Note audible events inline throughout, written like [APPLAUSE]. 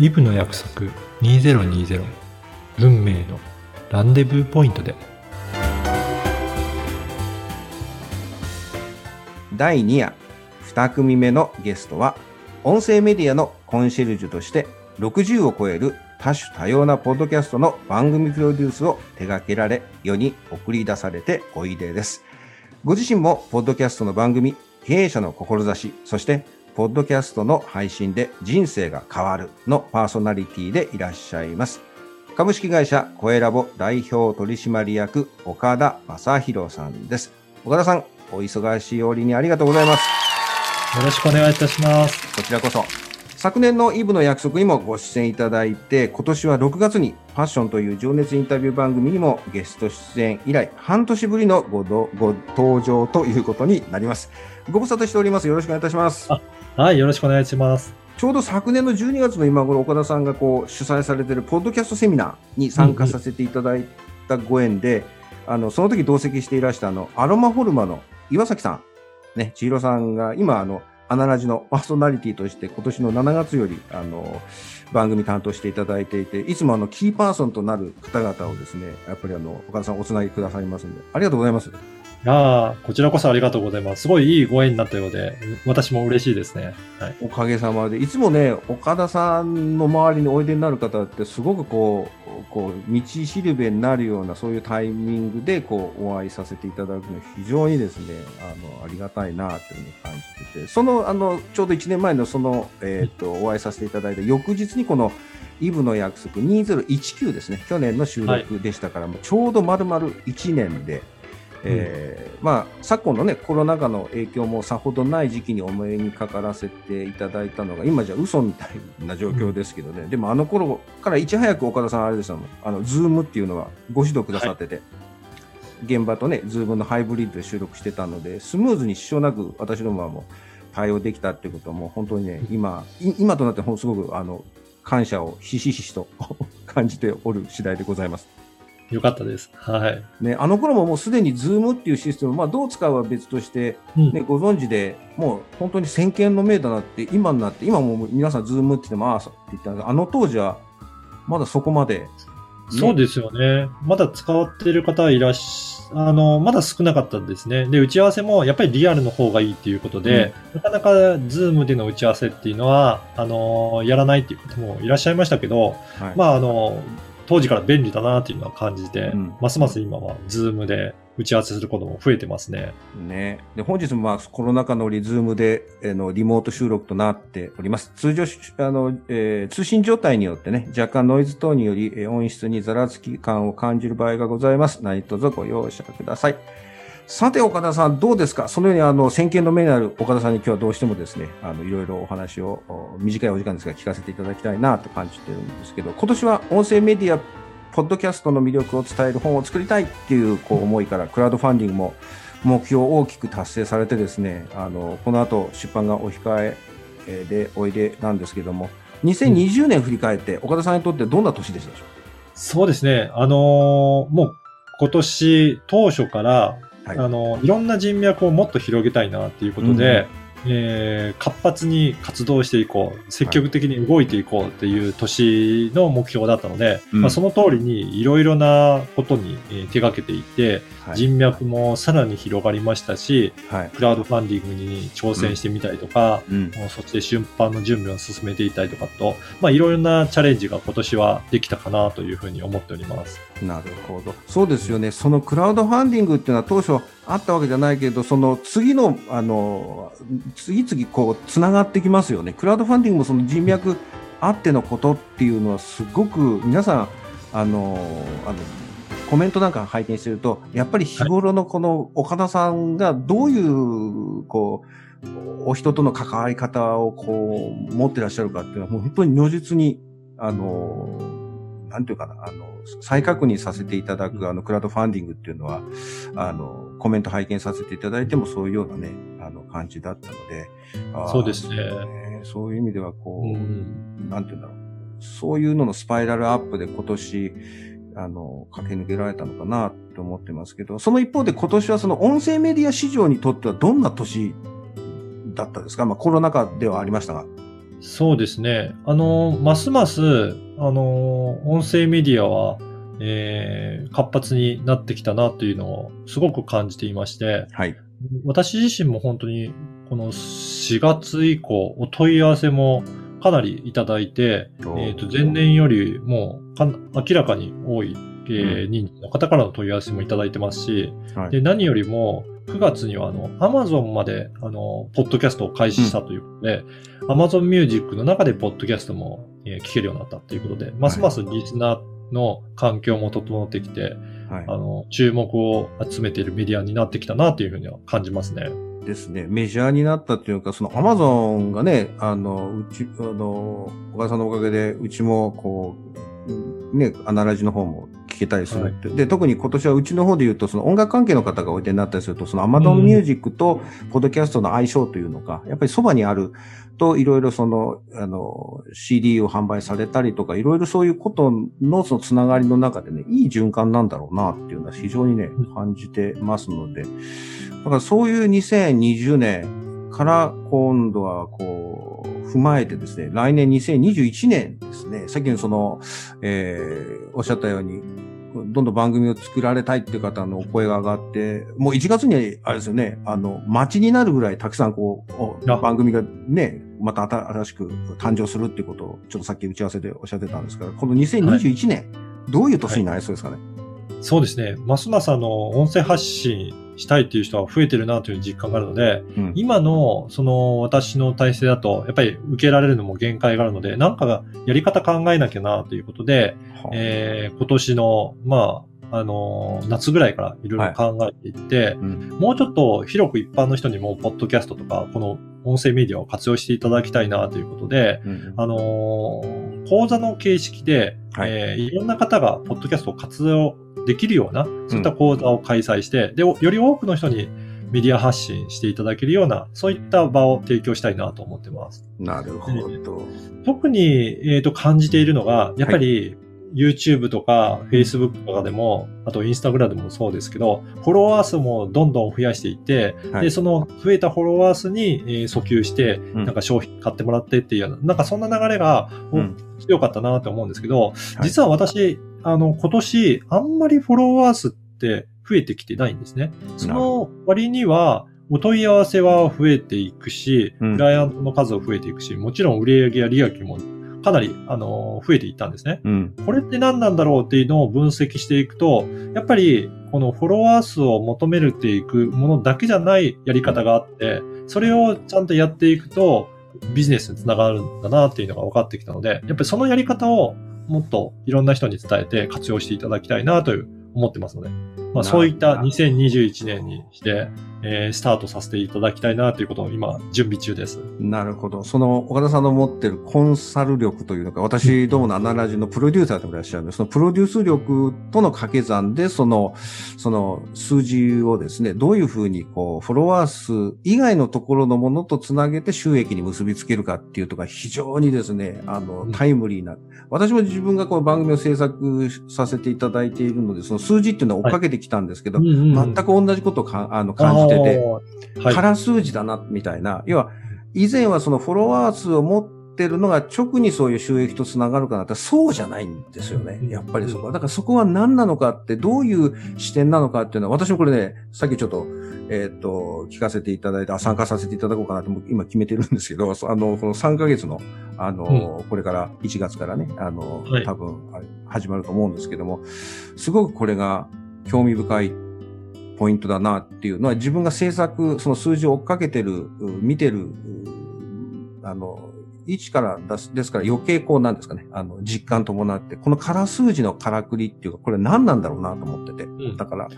イブの約束2020運命のランデブーポイントで。第2夜。2組目のゲストは音声メディアのコンシェルジュとして60を超える多種多様なポッドキャストの番組プロデュースを手掛けられ世に送り出されておいでです。ご自身もポッドキャストの番組経営者の志そしてポッドキャストの配信で人生が変わるのパーソナリティでいらっしゃいます。株式会社コエラボ代表取締役岡田正宏さんです。岡田さんお忙しい折にありがとうございます。よろしくお願いいたします。こちらこそ昨年のイブの約束にもご出演いただいて、今年は6月にファッションという情熱インタビュー番組にもゲスト出演以来、半年ぶりのごご登場ということになります。ご無沙汰しております。よろしくお願いいたします。はい、よろしくお願いします。ちょうど昨年の12月の今頃、岡田さんがこう主催されているポッドキャストセミナーに参加させていただいたご縁で、あのその時同席していらしたあのアロマフォルマの岩崎さん、ね、千尋さんが今あのアナラジのパーソナリティとして今年の7月よりあの番組担当していただいていて、いつもあのキーパーソンとなる方々をですね、やっぱりあの岡田さんおつなぎくださいますので、ありがとうございます。ああ、こちらこそありがとうございます。すごいいいご縁になったようで、私も嬉しいですね。はい、おかげさまで、いつもね、岡田さんの周りにおいでになる方って、すごくこう、こう、道しるべになるような、そういうタイミングで、こう、お会いさせていただくの、非常にですね、あの、ありがたいな、というふうに感じてて、その、あの、ちょうど1年前のその、えっ、ー、と、お会いさせていただいた翌日に、この、イブの約束2019ですね、去年の収録でしたから、はい、ちょうど丸々1年で、えー、まあ、昨今の、ね、コロナ禍の影響もさほどない時期にお目にかからせていただいたのが今じゃ嘘みたいな状況ですけどね、うん、でもあの頃からいち早く岡田さんあれですよ。あの Zoomっていうのはご指導くださってて、はい、現場とね Zoomのハイブリッドで収録してたのでスムーズに支障なく私どもはもう対応できたっていうことはもう本当にね今今となってすごくあの感謝をひしひしと [LAUGHS] 感じておる次第でございます。よかったです。はい。ね、あの頃ももうすでに Zoom っていうシステム、まあどう使うは別として、ね、うん、ご存知で、もう本当に先見の明だなって、今になって、今も皆さん Zoom って言っても、ああ、って言ったんですあの当時は、まだそこまで、ね、そうですよね。まだ使ってる方いらっしあの、まだ少なかったんですね。で、打ち合わせもやっぱりリアルの方がいいっていうことで、うん、なかなかズームでの打ち合わせっていうのは、あの、やらないっていう方もいらっしゃいましたけど、はい、まあ、あの、当時から便利だなっていうのは感じて、うん、ますます今は Zoom で打ち合わせすることも増えてますね。ね。で、本日もまあコロナ禍の Zoom で、えー、のリモート収録となっております。通常、あの、えー、通信状態によってね、若干ノイズ等により、えー、音質にざらつき感を感じる場合がございます。何卒ご容赦ください。さて、岡田さん、どうですか？そのように、あの、先見の目がある岡田さんに今日はどうしてもですね、あの、いろいろお話を、短いお時間ですが聞かせていただきたいなと感じてるんですけど、今年は音声メディア、ポッドキャストの魅力を伝える本を作りたいっていう、こう、思いから、クラウドファンディングも目標を大きく達成されてですね、あの、この後出版がお控えでおいでなんですけども、2020年振り返って、岡田さんにとってどんな年でしたでしょう？そうですね。あのー、もう今年当初からはい、あのいろんな人脈をもっと広げたいなっていうことで、うん、えー、活発に活動していこう積極的に動いていこうっていう年の目標だったので、はい、まあ、その通りにいろいろなことに手がけていて、はい、人脈もさらに広がりましたし、はい、クラウドファンディングに挑戦してみたりとか、うん、そして出版の準備を進めていたりとかと、まあ、いろいろなチャレンジが今年はできたかなというふうに思っております。なるほど。そうですよね。そのクラウドファンディングっていうのは当初あったわけじゃないけど、その次の、あの、次々こう、つながってきますよね。クラウドファンディングもその人脈あってのことっていうのはすごく皆さん、あの、あの、コメントなんか拝見してると、やっぱり日頃のこの岡田さんがどういう、こう、お人との関わり方をこう、持ってらっしゃるかっていうのは、もう本当に如実に、あの、なんていうかな、あの、再確認させていただく、あの、クラウドファンディングっていうのは、あの、コメント拝見させていただいてもそういうようなね、あの、感じだったので。そうですね。そういう意味では、こう、うん、なんていうんだろう。そういうののスパイラルアップで今年、あの、駆け抜けられたのかなと思ってますけど、その一方で今年はその音声メディア市場にとってはどんな年だったですか？まあコロナ禍ではありましたが。そうですね。あの、ますます、あの、音声メディアは、えー、活発になってきたなというのをすごく感じていまして、はい。私自身も本当にこの4月以降、お問い合わせもかなりいただいて、えー、と前年よりも明らかに多い、えー、人数の方からの問い合わせもいただいてますし、はい、で何よりも9月にはあの Amazon まであのポッドキャストを開始したということで、うん、Amazon Music の中でポッドキャストも、えー、聞けるようになったということで、ますますリスナーの環境も整ってきて、はい、あの注目を集めているメディアになってきたなというふうには感じますね。ですね、メジャーになったっていうか、そのアマゾンがね、あの、うち、あの、お母さんのおかげで、うちも、こう、ね、アナラジの方も聞けたりするって、はい、で、特に今年はうちの方で言うと、その音楽関係の方がおいでになったりすると、そのアマゾンミュージックと、ポッドキャストの相性というのが、やっぱりそばにあると、いろいろその、あの、CD を販売されたりとか、いろいろそういうことのそのつながりの中でね、いい循環なんだろうなっていうのは非常にね、感じてますので、だからそういう2020年から今度はこう、踏まえてですね、来年2021年ですね、さっきのその、えー、おっしゃったように、どんどん番組を作られたいっていう方のお声が上がって、もう1月にあれですよね、あの、待ちになるぐらいたくさんこう、番組がね、また新しく誕生するっていうことを、ちょっとさっき打ち合わせでおっしゃってたんですから、この2021年、はい、どういう年になりそうですかね、はい、そうですね。ますますあの、音声発信したいっていう人は増えてるなという実感があるので、うん、今のその私の体制だと、やっぱり受けられるのも限界があるので、なんかやり方考えなきゃなということで、はあ、えー、今年の、まあ、あのー、夏ぐらいからいろいろ考えていって、はいうん、もうちょっと広く一般の人にも、ポッドキャストとか、この音声メディアを活用していただきたいなということで、うん、あのー、講座の形式で、はい、えー、いろんな方がポッドキャストを活用できるような、そういった講座を開催して、うん、で、より多くの人にメディア発信していただけるような、そういった場を提供したいなと思ってます。なるほど。特に、えっ、ー、と、感じているのが、やっぱり、はい YouTube とか Facebook とかでも、あと Instagram でもそうですけど、フォロワー数もどんどん増やしていって、はい、で、その増えたフォロワー数に、えー、訴求して、なんか商品買ってもらってっていう、なんかそんな流れが、うん、強かったなと思うんですけど、実は私、あの、今年、あんまりフォロワー数って増えてきてないんですね。その割には、お問い合わせは増えていくし、クライアントの数は増えていくし、もちろん売上や利益もかなり、あの、増えていったんですね。うん、これって何なんだろうっていうのを分析していくと、やっぱり、このフォロワー数を求めるっていくものだけじゃないやり方があって、それをちゃんとやっていくと、ビジネスにつながるんだなっていうのが分かってきたので、やっぱりそのやり方をもっといろんな人に伝えて活用していただきたいなという思ってますので、まあ、そういった2021年にして、えー、スタートさせていただきたいなということを今、準備中です。なるほど。その、岡田さんの持ってるコンサル力というのか、私どものアナラジのプロデューサーでもいらっしゃるんで、そのプロデュース力との掛け算で、その、その数字をですね、どういうふうに、こう、フォロワー数以外のところのものとつなげて収益に結びつけるかっていうとか、非常にですね、あの、タイムリーな。私も自分がこの番組を制作させていただいているので、その数字っていうのを追っかけてきたんですけど、はい全く同じことをかあの感じてて、はい、空数字だな、みたいな。要は、以前はそのフォロワー数を持ってるのが直にそういう収益とつながるかなってそうじゃないんですよね。やっぱりそこは。だからそこは何なのかって、どういう視点なのかっていうのは、私もこれね、さっきちょっと、えっ、ー、と、聞かせていただいて、参加させていただこうかなと今決めてるんですけど、[LAUGHS] あの、この3ヶ月の、あの、うん、これから1月からね、あの、はい、多分、始まると思うんですけども、すごくこれが興味深いポイントだなっていうのは自分が制作、その数字を追っかけてる、見てる、あの、位置から出す、ですから余計こうなんですかね、あの、実感伴って、この空数字のからくりっていうか、これ何なんだろうなと思ってて。うん、だから、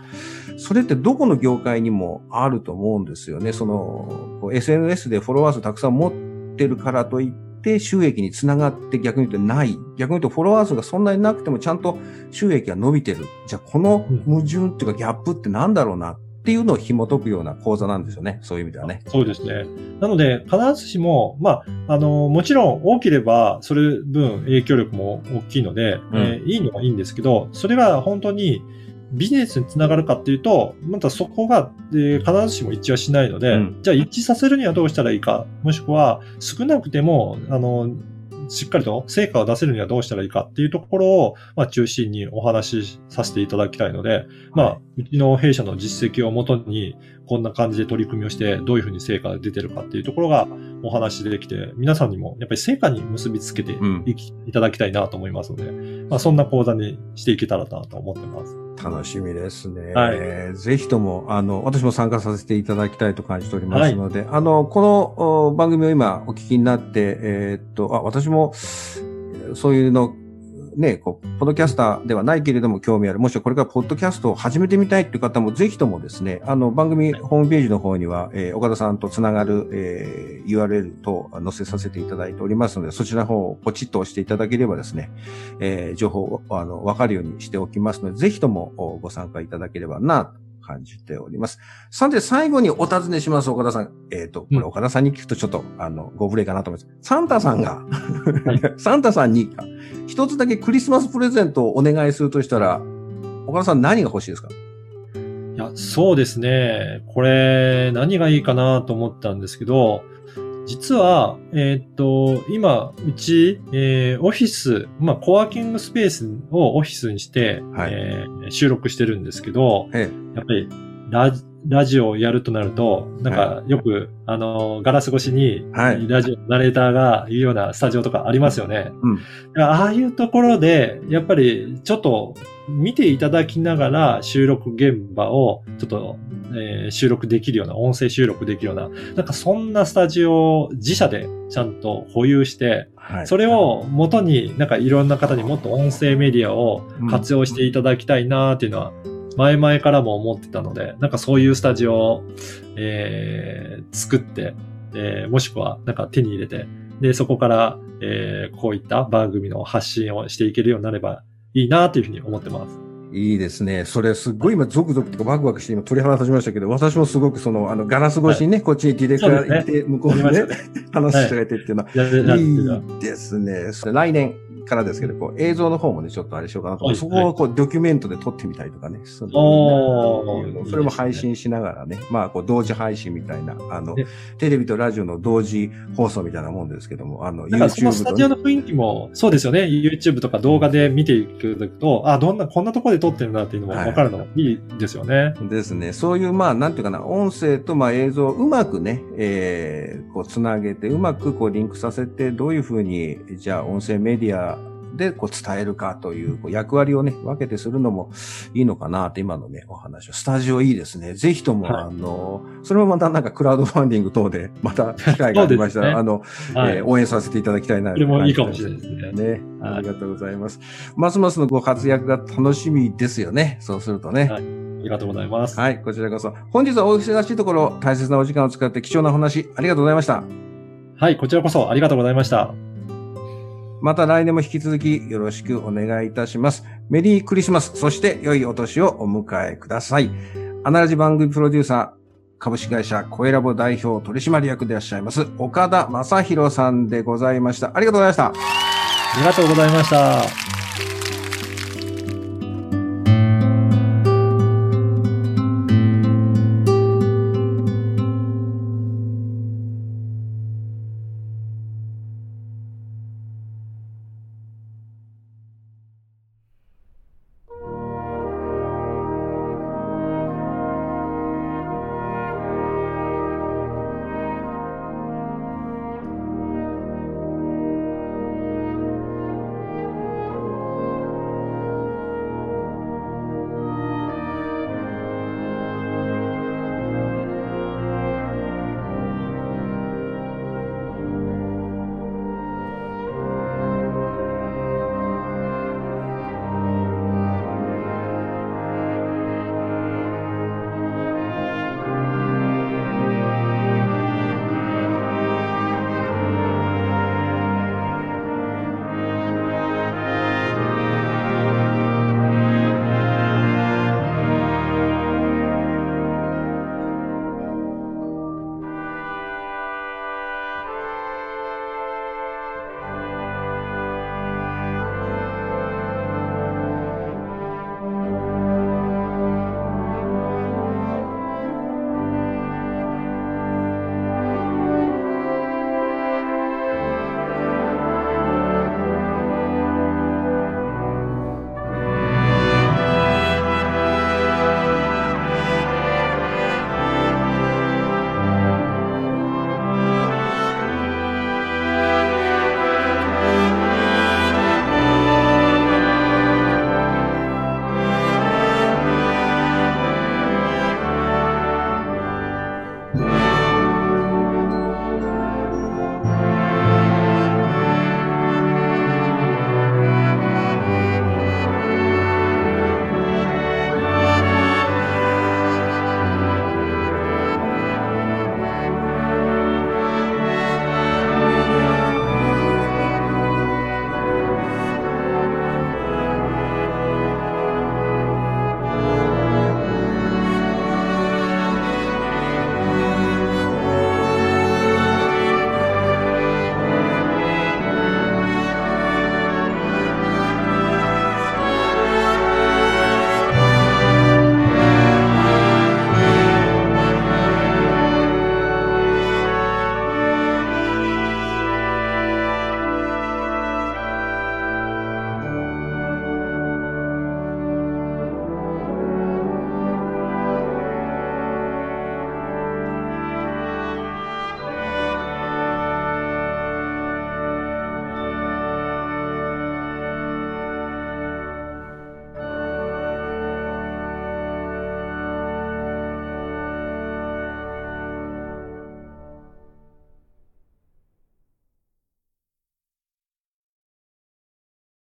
それってどこの業界にもあると思うんですよね。その、SNS でフォロワー数たくさん持ってるからといって、って収益につながって逆に言うとない。逆に言うとフォロワー数がそんなになくてもちゃんと収益が伸びてる。じゃあこの矛盾っていうかギャップってなんだろうな？っていうのを紐解くような講座なんですよね。そういう意味ではね。そうですね。なので、必ずしも、まあ、あの、もちろん大きれば、それ分影響力も大きいので、うん、えー、いいのはいいんですけど、それが本当に、ビジネスにつながるかっていうと、またそこが、えー必ずしも一致はしないので、うん。じゃあ一致させるにはどうしたらいいか、もしくは少なくても、あの、しっかりと成果を出せるにはどうしたらいいかっていうところを、まあ、中心にお話しさせていただきたいので、まあ、うちの弊社の実績をもとに、こんな感じで取り組みをして、どういうふうに成果が出てるかっていうところがお話できて、皆さんにもやっぱり成果に結びつけてうんいきいただきたいなと思いますので、まあ、そんな講座にしていけたらなと思ってます。楽しみですね。はぜひとも、あの、私も参加させていただきたいと感じておりますので、あの、このお番組を今お聞きになって、えーっと、あ、私も、そういうの、ね、こう、ポッドキャスターではないけれども興味ある、もしくはこれからポッドキャストを始めてみたいっていう方も、ぜひともですね、あの、番組ホームページの方には、えー岡田さんとつながる、えー URL と載せさせていただいておりますので、そちらの方をポチッと押していただければですね、えー情報を、あの、わかるようにしておきますので、ぜひともおご参加いただければな、と感じております。さて、最後にお尋ねします、岡田さん。えっ、と、これうん岡田さんに聞くとちょっと、あの、ご無礼かなと思います。サンタさんが、はい [LAUGHS] サンタさんに一つだけクリスマスプレゼントをお願いするとしたら、岡田さん何が欲しいですか？いや、そうですね。これ、何がいいかなと思ったんですけど、実は、えーっと、今、うち、えーオフィス、まあ、コワーキングスペースをオフィスにして、はい。えー収録してるんですけど、えやっぱりラジ、ラジオをやるとなると、なんかよく、あの、ガラス越しに、はい。ラジオ、ナレーターが言うようなスタジオとかありますよね。うん。ああいうところで、やっぱりちょっと見ていただきながら収録現場をちょっと、えー収録できるような、音声収録できるような、なんかそんなスタジオを自社でちゃんと保有して、はい。それを元になんかいろんな方にもっと音声メディアを活用していただきたいなっていうのは、前々からも思ってたので、なんかそういうスタジオを、えー作って、えーもしくはなんか手に入れて、で、そこから、えーこういった番組の発信をしていけるようになればいいなというふうに思ってます。いいですね。それすっごい今ゾクゾクとかワクワクして今鳥肌立ちましたけど、私もすごくその、あの、ガラス越しにね、こっちにディレクターがいて、向こうにね話してがいてっていうのは、ややいやいですね。来年からですけど、こう映像の方もね、ちょっとあれしようかなと。はいそこをこうドキュメントで撮ってみたりとかね。そそれも配信しながらね、まあ、こう同時配信みたいな、あのね、テレビとラジオの同時放送みたいなもんですけども、あの、だからそのス YouTube とねタジオの雰囲気も、そうですよね。YouTube とか動画で見ていくと、あ、どんな、こんなところで撮ってるんだっていうのも分かるのもいいですよね。ですね。そういう、まあ、なんていうかな、音声と、まあ、映像をうまくね、えー、こう、つなげて、うまく、こう、リンクさせて、どういうふうに、じゃあ、音声メディアで、こう、伝えるかという、こう役割をね、分けてするのもいいのかなって、今のね、お話を。スタジオいいですね。ぜひとも、はいあの、それもまたなんか、クラウドファンディング等で、また、機会がありましたら、ねあの、はい。えー応援させていただきたいな。それもいいかもしれないですね。ね。はいありがとうございます。ますますのご活躍が楽しみですよね。そうするとね。はいありがとうございます。はい、こちらこそ。本日はお忙しいところ、大切なお時間を使って貴重なお話、ありがとうございました。はい、こちらこそありがとうございました。また来年も引き続きよろしくお願いいたします。メリークリスマス、そして良いお年をお迎えください。アナラジ番組プロデューサー、株式会社コエラボ代表取締役でいらっしゃいます、岡田正宏さんでございました。ありがとうございました。ありがとうございました。